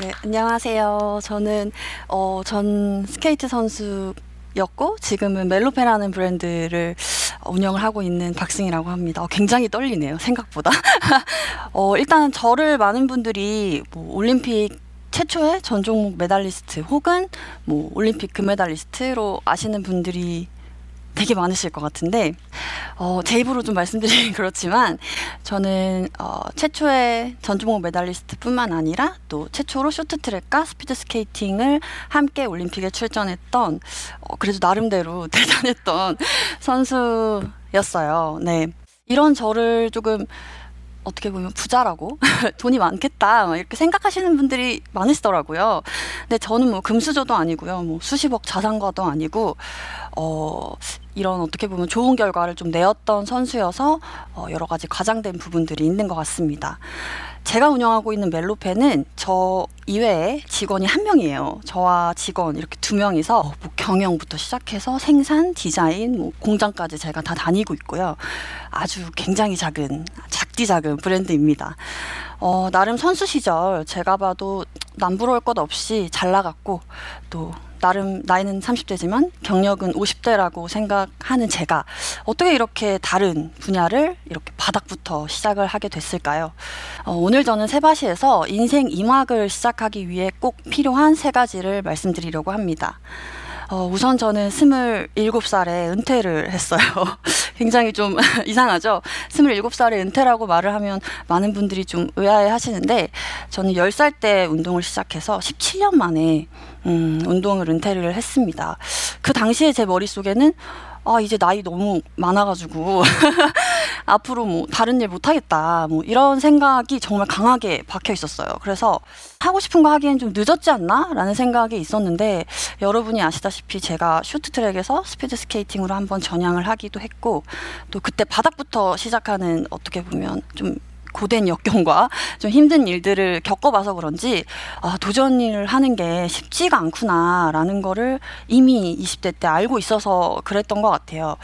네, 안녕하세요. 저는 어, 전 스케이트 선수였고 지금은 멜로페라는 브랜드를 운영을 하고 있는 박승희라고 합니다. 어, 굉장히 떨리네요. 생각보다. 어, 일단 저를 많은 분들이 뭐 올림픽 최초의 전 종목 메달리스트 혹은 뭐 올림픽 금메달리스트로 아시는 분들이 되게 많으실 것 같은데 어, 제 입으로 좀 말씀드리긴 그렇지만 저는 어, 최초의 전주목 메달리스트뿐만 아니라 또 최초로 쇼트트랙과 스피드 스케이팅을 함께 올림픽에 출전했던 어, 그래도 나름대로 대단했던 선수였어요. 네. 이런 저를 조금 어떻게 보면 부자라고 돈이 많겠다 이렇게 생각하시는 분들이 많으시더라고요. 근데 저는 뭐 금수저도 아니고요, 뭐 수십억 자산가도 아니고 어 이런 어떻게 보면 좋은 결과를 좀 내었던 선수여서 어 여러 가지 과장된 부분들이 있는 것 같습니다. 제가 운영하고 있는 멜로페는 저 이외에 직원이 한 명이에요. 저와 직원 이렇게 두 명이서 뭐 경영부터 시작해서 생산, 디자인, 뭐 공장까지 제가 다 다니고 있고요. 아주 굉장히 작은, 작 디 작은 브랜드입니다. 어, 나름 선수 시절 제가 봐도 남부러울 것 없이 잘 나갔고 또 나름 나이는 30대지만 경력은 50대라고 생각하는 제가 어떻게 이렇게 다른 분야를 이렇게 바닥부터 시작을 하게 됐을까요? 어, 오늘 저는 세바시에서 인생 2막을 시작하기 위해 꼭 필요한 세 가지를 말씀드리려고 합니다. 어, 우선 저는 27살에 은퇴를 했어요. 굉장히 좀 이상하죠? 27살에 은퇴라고 말을 하면 많은 분들이 좀 의아해 하시는데, 저는 10살 때 운동을 시작해서 17년 만에, 음, 운동을 은퇴를 했습니다. 그 당시에 제 머릿속에는 아, 이제 나이 너무 많아가지고, 앞으로 뭐, 다른 일 못하겠다. 뭐, 이런 생각이 정말 강하게 박혀 있었어요. 그래서, 하고 싶은 거 하기엔 좀 늦었지 않나? 라는 생각이 있었는데, 여러분이 아시다시피 제가 쇼트트랙에서 스피드 스케이팅으로 한번 전향을 하기도 했고, 또 그때 바닥부터 시작하는 어떻게 보면 좀 고된 역경과 좀 힘든 일들을 겪어봐서 그런지 아, 도전을 하는 게 쉽지가 않구나라는 거를 이미 20대 때 알고 있어서 그랬던 것 같아요.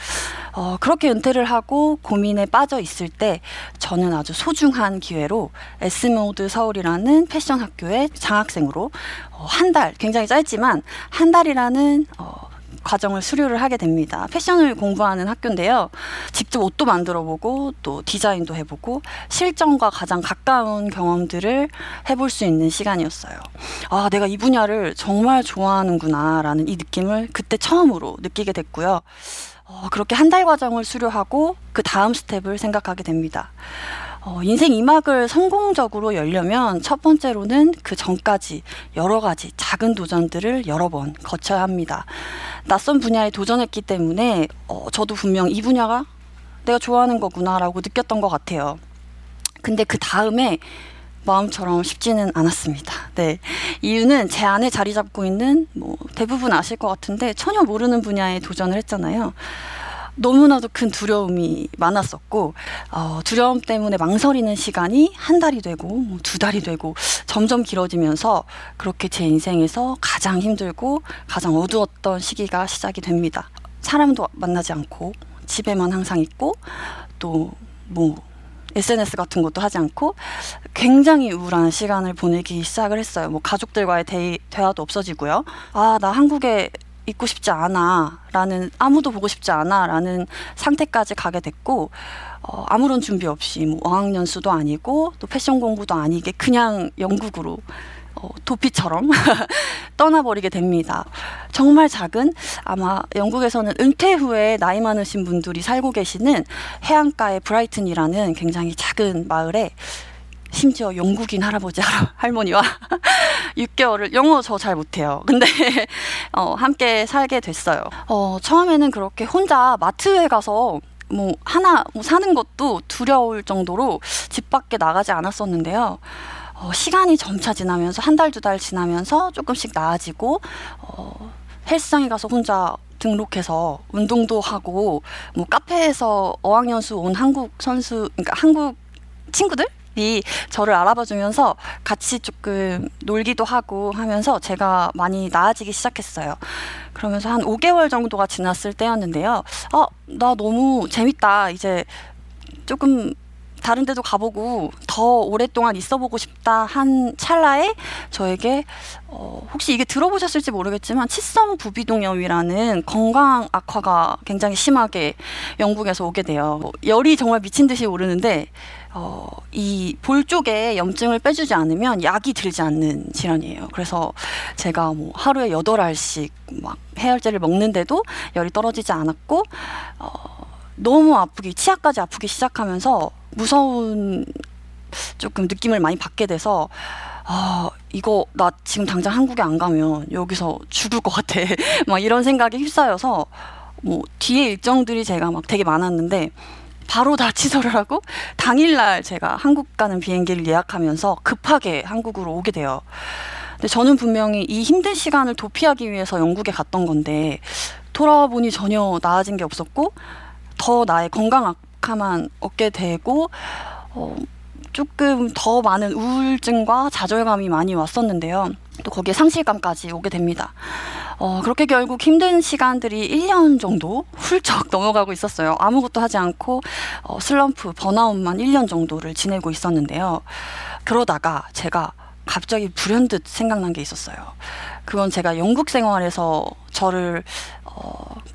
어, 그렇게 은퇴를 하고 고민에 빠져 있을 때 저는 아주 소중한 기회로 에스모드 서울이라는 패션 학교에 장학생으로 어, 한 달, 굉장히 짧지만 한 달이라는 어, 과정을 수료를 하게 됩니다. 패션을 공부하는 학교인데요. 직접 옷도 만들어 보고 또 디자인도 해보고 실전과 가장 가까운 경험들을 해볼 수 있는 시간이었어요. 아, 내가 이 분야를 정말 좋아하는구나라는 이 느낌을 그때 처음으로 느끼게 됐고요. 어, 그렇게 한 달 과정을 수료하고 그 다음 스텝을 생각하게 됩니다. 어, 인생 2막을 성공적으로 열려면 첫 번째로는 그 전까지 여러 가지 작은 도전들을 여러 번 거쳐야 합니다. 낯선 분야에 도전했기 때문에 어, 저도 분명 이 분야가 내가 좋아하는 거구나라고 느꼈던 것 같아요. 근데 그 다음에 마음처럼 쉽지는 않았습니다. 네. 이유는 제 안에 자리 잡고 있는 뭐 대부분 아실 것 같은데 전혀 모르는 분야에 도전을 했잖아요. 너무나도 큰 두려움이 많았었고 어, 두려움 때문에 망설이는 시간이 한 달이 되고 뭐두 달이 되고 점점 길어지면서 그렇게 제 인생에서 가장 힘들고 가장 어두웠던 시기가 시작이 됩니다. 사람도 만나지 않고 집에만 항상 있고 또뭐 SNS 같은 것도 하지 않고 굉장히 우울한 시간을 보내기 시작을 했어요. 뭐 가족들과의 대, 대화도 없어지고요. 아, 나 한국에 있고 싶지 않아라는 아무도 보고 싶지 않아라는 상태까지 가게 됐고 어, 아무런 준비 없이 뭐 어학연수도 아니고 또 패션 공부도 아니게 그냥 영국으로 어, 도피처럼 떠나버리게 됩니다. 정말 작은 아마 영국에서는 은퇴 후에 나이 많으신 분들이 살고 계시는 해안가의 브라이튼이라는 굉장히 작은 마을에 심지어 영국인 할아버지 할머니와 6개월을 영어 저 잘 못해요. 근데 어, 함께 살게 됐어요. 어, 처음에는 그렇게 혼자 마트에 가서 뭐 하나 뭐 사는 것도 두려울 정도로 집 밖에 나가지 않았었는데요. 어, 시간이 점차 지나면서 한 달 두달 지나면서 조금씩 나아지고 어, 헬스장에 가서 혼자 등록해서 운동도 하고 뭐 카페에서 어학연수 온 한국 선수 그러니까 한국 친구들 이 저를 알아봐 주면서 같이 조금 놀기도 하고 하면서 제가 많이 나아지기 시작했어요. 그러면서 한 5개월 정도가 지났을 때였는데요. 아, 나 너무 재밌다. 이제 조금 다른 데도 가보고 더 오랫동안 있어보고 싶다 한 찰나에 저에게 어, 혹시 이게 들어보셨을지 모르겠지만 치성 부비동염이라는 건강 악화가 굉장히 심하게 영국에서 오게 돼요. 열이 정말 미친 듯이 오르는데 어, 이 볼 쪽에 염증을 빼주지 않으면 약이 들지 않는 질환이에요. 그래서 제가 뭐 하루에 여덟 알씩 막 해열제를 먹는데도 열이 떨어지지 않았고 어, 너무 아프기 치아까지 아프기 시작하면서 무서운 조금 느낌을 많이 받게 돼서 아 이거 나 지금 당장 한국에 안 가면 여기서 죽을 것 같아 막 이런 생각에 휩싸여서 뭐 뒤에 일정들이 제가 막 되게 많았는데 바로 다 취소를 하고 당일날 제가 한국 가는 비행기를 예약하면서 급하게 한국으로 오게 돼요. 근데 저는 분명히 이 힘든 시간을 도피하기 위해서 영국에 갔던 건데 돌아와 보니 전혀 나아진 게 없었고 더 나의 건강 악화만 얻게 되고 어, 조금 더 많은 우울증과 좌절감이 많이 왔었는데요. 또 거기에 상실감까지 오게 됩니다. 어, 그렇게 결국 힘든 시간들이 1년 정도 훌쩍 넘어가고 있었어요. 아무것도 하지 않고 어, 슬럼프, 번아웃만 1년 정도를 지내고 있었는데요. 그러다가 제가 갑자기 불현듯 생각난 게 있었어요. 그건 제가 영국 생활에서 저를 어,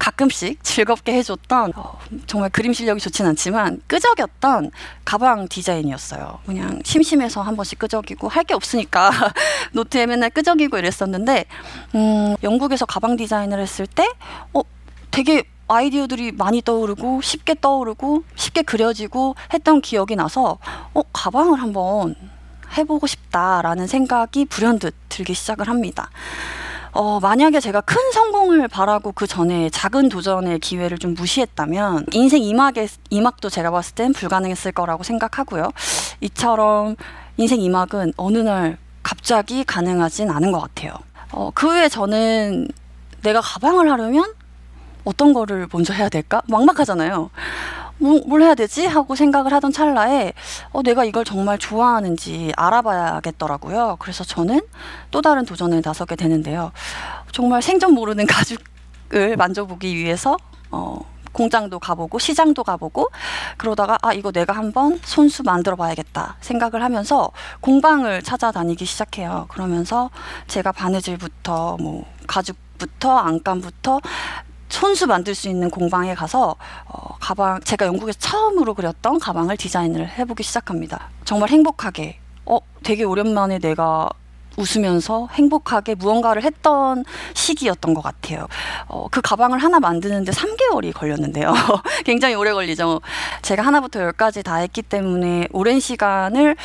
가끔씩 즐겁게 해줬던 어, 정말 그림 실력이 좋진 않지만 끄적였던 가방 디자인이었어요. 그냥 심심해서 한 번씩 끄적이고 할 게 없으니까 노트에 맨날 끄적이고 이랬었는데 음, 영국에서 가방 디자인을 했을 때 어, 되게 아이디어들이 많이 떠오르고 쉽게 떠오르고 쉽게 그려지고 했던 기억이 나서 어, 가방을 한번 해보고 싶다라는 생각이 불현듯 들기 시작을 합니다. 어, 만약에 제가 큰 성공을 바라고 그 전에 작은 도전의 기회를 좀 무시했다면 인생 이막에, 이막도 제가 봤을 땐 불가능했을 거라고 생각하고요. 이처럼 인생 이막은 어느 날 갑자기 가능하진 않은 것 같아요. 어, 그 후에 저는 내가 가방을 하려면 어떤 거를 먼저 해야 될까? 막막하잖아요. 뭐, 뭘 해야 되지? 하고 생각을 하던 찰나에 어, 내가 이걸 정말 좋아하는지 알아봐야겠더라고요. 그래서 저는 또 다른 도전을 나서게 되는데요. 정말 생전 모르는 가죽을 만져보기 위해서 어, 공장도 가보고 시장도 가보고 그러다가 아 이거 내가 한번 손수 만들어 봐야겠다 생각을 하면서 공방을 찾아다니기 시작해요. 그러면서 제가 바느질부터 뭐 가죽 부터 안감부터 손수 만들 수 있는 공방에 가서 어, 가방 제가 영국에서 처음으로 그렸던 가방을 디자인을 해보기 시작합니다. 정말 행복하게 어 되게 오랜만에 내가 웃으면서 행복하게 무언가를 했던 시기였던 것 같아요. 어, 그 가방을 하나 만드는데 3개월이 걸렸는데요. 굉장히 오래 걸리죠. 제가 하나부터 열까지 다 했기 때문에 오랜 시간을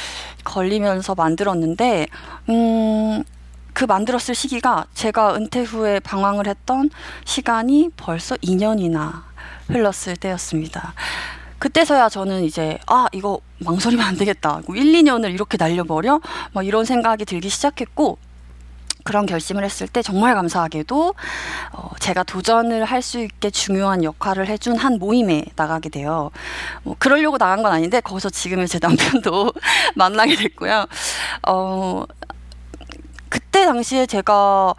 걸리면서 만들었는데, 음, 그 만들었을 시기가 제가 은퇴 후에 방황을 했던 시간이 벌써 2년이나 흘렀을 때였습니다. 그때서야 저는 이제 아 이거 망설이면 안 되겠다. 1, 2년을 이렇게 날려버려? 막 이런 생각이 들기 시작했고 그런 결심을 했을 때 정말 감사하게도 어, 제가 도전을 할 수 있게 중요한 역할을 해준 한 모임에 나가게 돼요. 뭐 그러려고 나간 건 아닌데 거기서 지금의 제 남편도 만나게 됐고요. 어, 그때 당시에 제가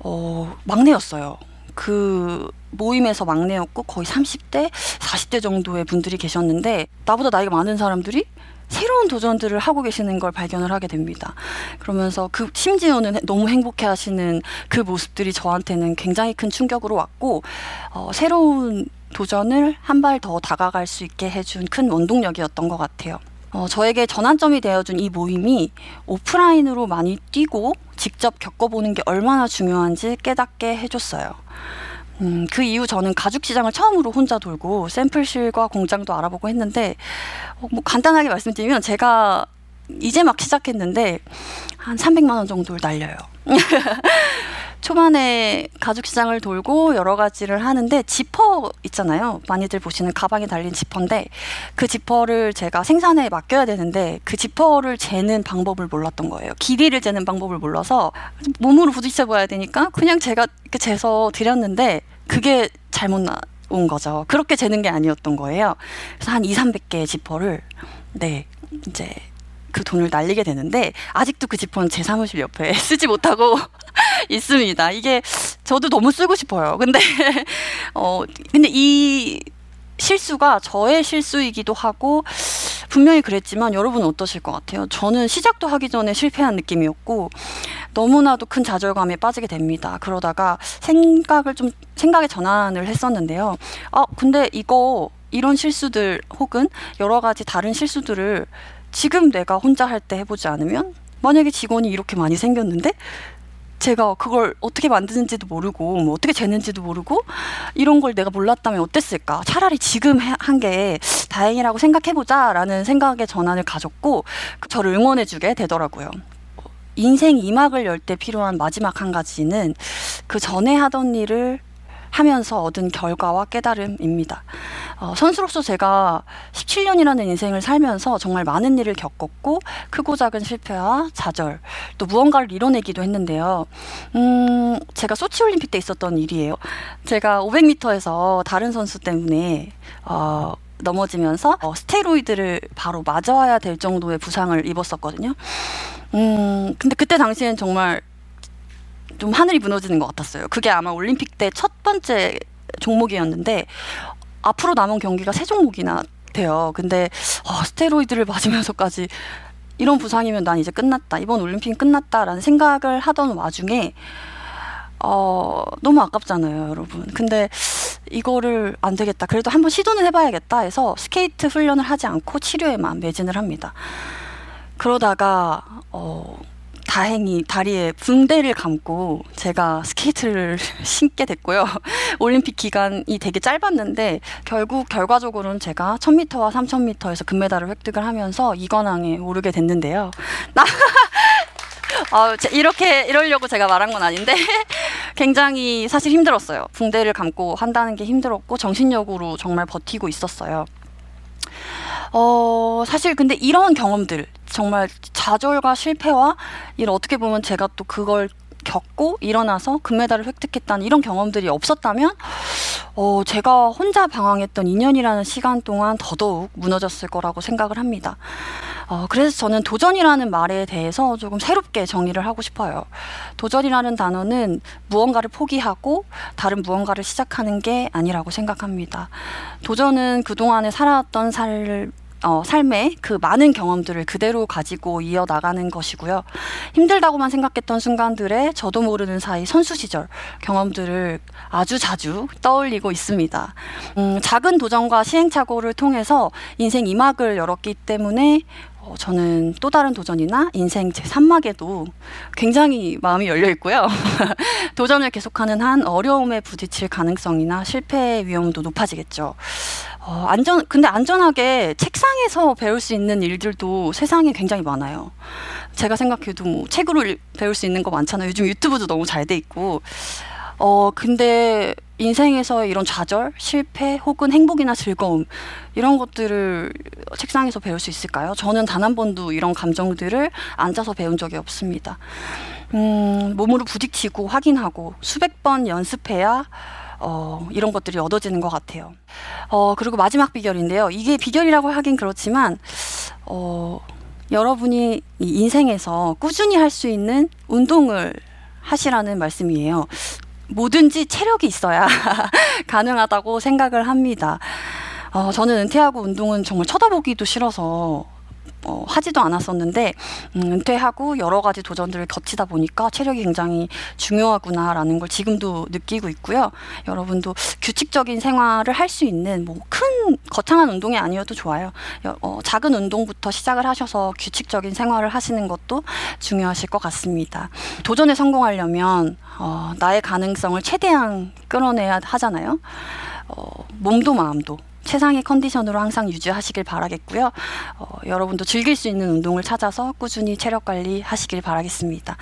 어, 막내였어요. 그 모임에서 막내였고 거의 30대, 40대 정도의 분들이 계셨는데 나보다 나이가 많은 사람들이 새로운 도전들을 하고 계시는 걸 발견을 하게 됩니다. 그러면서 그 심지어는 너무 행복해 하시는 그 모습들이 저한테는 굉장히 큰 충격으로 왔고 어, 새로운 도전을 한 발 더 다가갈 수 있게 해준 큰 원동력이었던 것 같아요. 어, 저에게 전환점이 되어준 이 모임이 오프라인으로 많이 뛰고 직접 겪어보는 게 얼마나 중요한지 깨닫게 해줬어요. 음, 그 이후 저는 가죽 시장을 처음으로 혼자 돌고 샘플실과 공장도 알아보고 했는데 어, 뭐 간단하게 말씀드리면 제가 이제 막 시작했는데 한 300만 원 정도를 날려요. 초반에 가죽 시장을 돌고 여러 가지를 하는데 지퍼 있잖아요. 많이들 보시는 가방에 달린 지퍼인데 그 지퍼를 제가 생산에 맡겨야 되는데 그 지퍼를 재는 방법을 몰랐던 거예요. 길이를 재는 방법을 몰라서 몸으로 부딪혀 봐야 되니까 그냥 제가 이렇게 재서 드렸는데 그게 잘못 나온 거죠. 그렇게 재는 게 아니었던 거예요. 그래서 한 2, 300개의 지퍼를 네, 이제 그 돈을 날리게 되는데 아직도 그 지퍼는 제 사무실 옆에 쓰지 못하고 있습니다. 이게 저도 너무 쓰고 싶어요. 근데 어 근데 이 실수가 저의 실수이기도 하고 분명히 그랬지만 여러분 어떠실 것 같아요? 저는 시작도 하기 전에 실패한 느낌이었고 너무나도 큰 좌절감에 빠지게 됩니다. 그러다가 생각을 좀 생각의 전환을 했었는데요. 아 근데 이거 이런 실수들 혹은 여러 가지 다른 실수들을 지금 내가 혼자 할 때 해보지 않으면 만약에 직원이 이렇게 많이 생겼는데 제가 그걸 어떻게 만드는지도 모르고 뭐 어떻게 재는지도 모르고 이런 걸 내가 몰랐다면 어땠을까? 차라리 지금 한 게 다행이라고 생각해보자라는 생각의 전환을 가졌고 저를 응원해주게 되더라고요. 인생 이막을 열 때 필요한 마지막 한 가지는 그 전에 하던 일을 하면서 얻은 결과와 깨달음입니다. 어, 선수로서 제가 17년이라는 인생을 살면서 정말 많은 일을 겪었고 크고 작은 실패와 좌절 또 무언가를 이뤄내기도 했는데요. 음, 제가 소치 올림픽 때 있었던 일이에요. 제가 500m에서 다른 선수 때문에 어, 넘어지면서 어, 스테로이드를 바로 맞아야 될 정도의 부상을 입었었거든요. 음, 근데 그때 당시엔 정말 좀 하늘이 무너지는 것 같았어요. 그게 아마 올림픽 때 첫 번째 종목이었는데 앞으로 남은 경기가 세 종목이나 돼요. 근데 어, 스테로이드를 맞으면서까지 이런 부상이면 난 이제 끝났다. 이번 올림픽 끝났다라는 생각을 하던 와중에 어, 너무 아깝잖아요, 여러분. 근데 이거를 안 되겠다. 그래도 한번 시도는 해봐야겠다 해서 스케이트 훈련을 하지 않고 치료에만 매진을 합니다. 그러다가 어, 다행히 다리에 붕대를 감고 제가 스케이트를 신게 됐고요. 올림픽 기간이 되게 짧았는데 결국 결과적으로는 제가 1000m와 3000m에서 금메달을 획득을 하면서 이관왕에 오르게 됐는데요. 나 어, 이렇게 이러려고 제가 말한 건 아닌데 굉장히 사실 힘들었어요. 붕대를 감고 한다는 게 힘들었고 정신력으로 정말 버티고 있었어요. 어, 사실 근데 이런 경험들, 정말 좌절과 실패와 이런 어떻게 보면 제가 또 그걸 겪고 일어나서 금메달을 획득했다는 이런 경험들이 없었다면 어, 제가 혼자 방황했던 2년이라는 시간 동안 더더욱 무너졌을 거라고 생각을 합니다. 어, 그래서 저는 도전이라는 말에 대해서 조금 새롭게 정의를 하고 싶어요. 도전이라는 단어는 무언가를 포기하고 다른 무언가를 시작하는 게 아니라고 생각합니다. 도전은 그동안에 살아왔던 살 어, 삶의 그 많은 경험들을 그대로 가지고 이어나가는 것이고요. 힘들다고만 생각했던 순간들에 저도 모르는 사이 선수 시절 경험들을 아주 자주 떠올리고 있습니다. 음, 작은 도전과 시행착오를 통해서 인생 이막을 열었기 때문에 어, 저는 또 다른 도전이나 인생 제 3막에도 굉장히 마음이 열려 있고요. 도전을 계속하는 한 어려움에 부딪힐 가능성이나 실패 위험도 높아지겠죠. 어, 안전, 근데 안전하게 책상에서 배울 수 있는 일들도 세상에 굉장히 많아요. 제가 생각해도 뭐 책으로 배울 수 있는 거 많잖아요. 요즘 유튜브도 너무 잘 돼 있고. 어, 근데 인생에서 이런 좌절, 실패, 혹은 행복이나 즐거움, 이런 것들을 책상에서 배울 수 있을까요? 저는 단 한 번도 이런 감정들을 앉아서 배운 적이 없습니다. 음, 몸으로 부딪히고 확인하고 수백 번 연습해야 어, 이런 것들이 얻어지는 것 같아요. 어, 그리고 마지막 비결인데요. 이게 비결이라고 하긴 그렇지만, 어, 여러분이 인생에서 꾸준히 할 수 있는 운동을 하시라는 말씀이에요. 뭐든지 체력이 있어야 가능하다고 생각을 합니다. 어, 저는 은퇴하고 운동은 정말 쳐다보기도 싫어서 어, 하지도 않았었는데 음, 은퇴하고 여러 가지 도전들을 거치다 보니까 체력이 굉장히 중요하구나라는 걸 지금도 느끼고 있고요. 여러분도 규칙적인 생활을 할 수 있는 뭐 큰 거창한 운동이 아니어도 좋아요. 어, 작은 운동부터 시작을 하셔서 규칙적인 생활을 하시는 것도 중요하실 것 같습니다. 도전에 성공하려면 어, 나의 가능성을 최대한 끌어내야 하잖아요. 어, 몸도 마음도 최상의 컨디션으로 항상 유지하시길 바라겠고요. 어, 여러분도 즐길 수 있는 운동을 찾아서 꾸준히 체력 관리 하시길 바라겠습니다.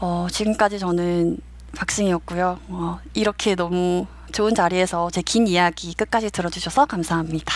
어, 지금까지 저는 박승이었고요. 어, 이렇게 너무 좋은 자리에서 제 긴 이야기 끝까지 들어주셔서 감사합니다.